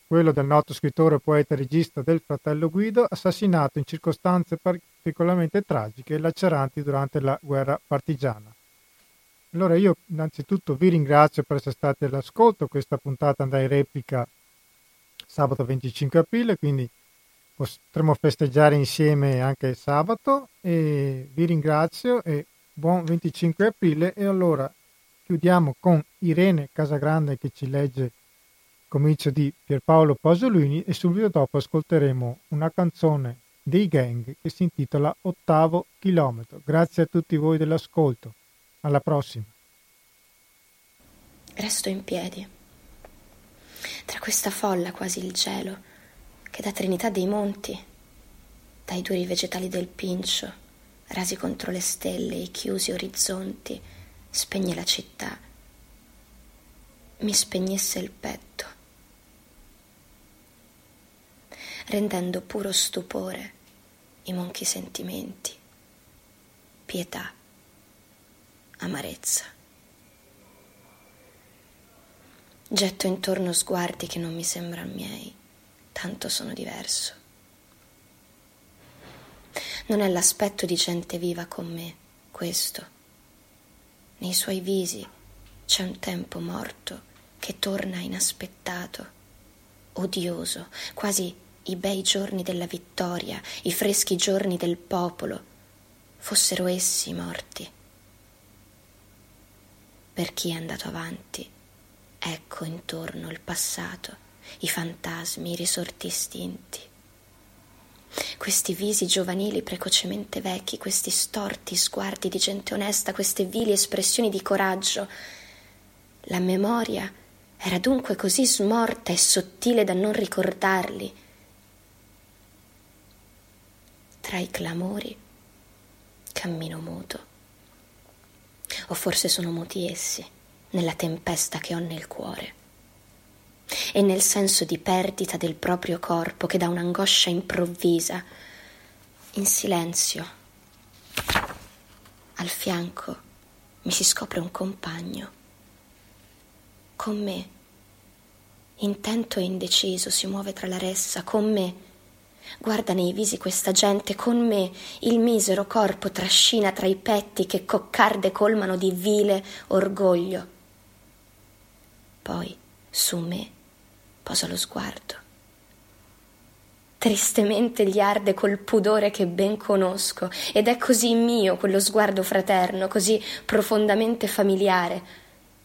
quello del noto scrittore, poeta e regista del fratello Guido, assassinato in circostanze particolarmente tragiche e laceranti durante la guerra partigiana. Allora io innanzitutto vi ringrazio per essere stati all'ascolto, questa puntata andrà in replica sabato 25 aprile, quindi potremo festeggiare insieme anche sabato e vi ringrazio e buon 25 aprile e allora chiudiamo con Irene Casagrande che ci legge comincio di Pierpaolo Pasolini e subito dopo ascolteremo una canzone dei gang che si intitola Ottavo chilometro. Grazie a tutti voi dell'ascolto. Alla prossima. Resto in piedi. Tra questa folla quasi il cielo, che da Trinità dei Monti, dai duri vegetali del Pincio, rasi contro le stelle i chiusi orizzonti, spegne la città, mi spegnesse il petto, rendendo puro stupore i monchi sentimenti, pietà, amarezza. Getto intorno sguardi che non mi sembrano miei, tanto sono diverso. Non è l'aspetto di gente viva con me, questo. Nei suoi visi c'è un tempo morto che torna inaspettato, odioso, quasi i bei giorni della vittoria, i freschi giorni del popolo, fossero essi morti. Per chi è andato avanti, ecco intorno il passato, i fantasmi, i risorti istinti. Questi visi giovanili precocemente vecchi, questi storti sguardi di gente onesta, queste vili espressioni di coraggio. La memoria era dunque così smorta e sottile da non ricordarli. Tra i clamori cammino muto. O forse sono muti essi, nella tempesta che ho nel cuore e nel senso di perdita del proprio corpo che dà un'angoscia improvvisa, in silenzio. Al fianco mi si scopre un compagno. Con me, intento e indeciso, si muove tra la ressa, con me, Guarda nei visi questa gente, con me il misero corpo trascina tra i petti che coccarde colmano di vile orgoglio. Poi su me posa lo sguardo. Tristemente gli arde col pudore che ben conosco, ed è così mio quello sguardo fraterno, così profondamente familiare,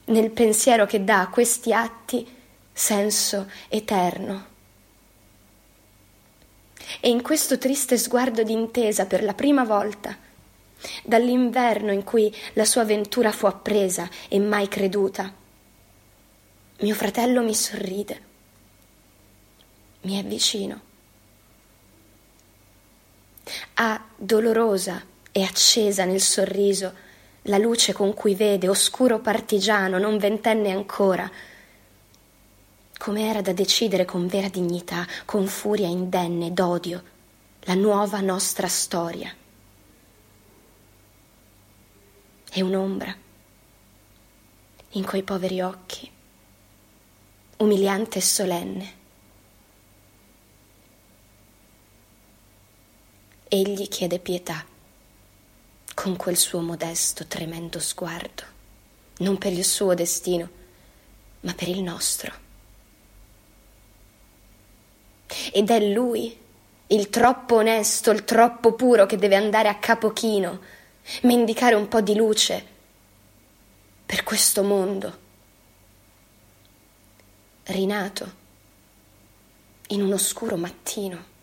nel pensiero che dà a questi atti senso eterno. E in questo triste sguardo d'intesa per la prima volta, dall'inverno in cui la sua avventura fu appresa e mai creduta, mio fratello mi sorride, mi è vicino. Ha dolorosa e accesa nel sorriso la luce con cui vede, oscuro partigiano, non ventenne ancora, come era da decidere con vera dignità, con furia indenne d'odio, la nuova nostra storia. E un'ombra in quei poveri occhi, umiliante e solenne. Egli chiede pietà con quel suo modesto, tremendo sguardo, non per il suo destino, ma per il nostro. Ed è lui, il troppo onesto, il troppo puro, che deve andare a capo chino, mendicare un po' di luce per questo mondo, rinato in un oscuro mattino.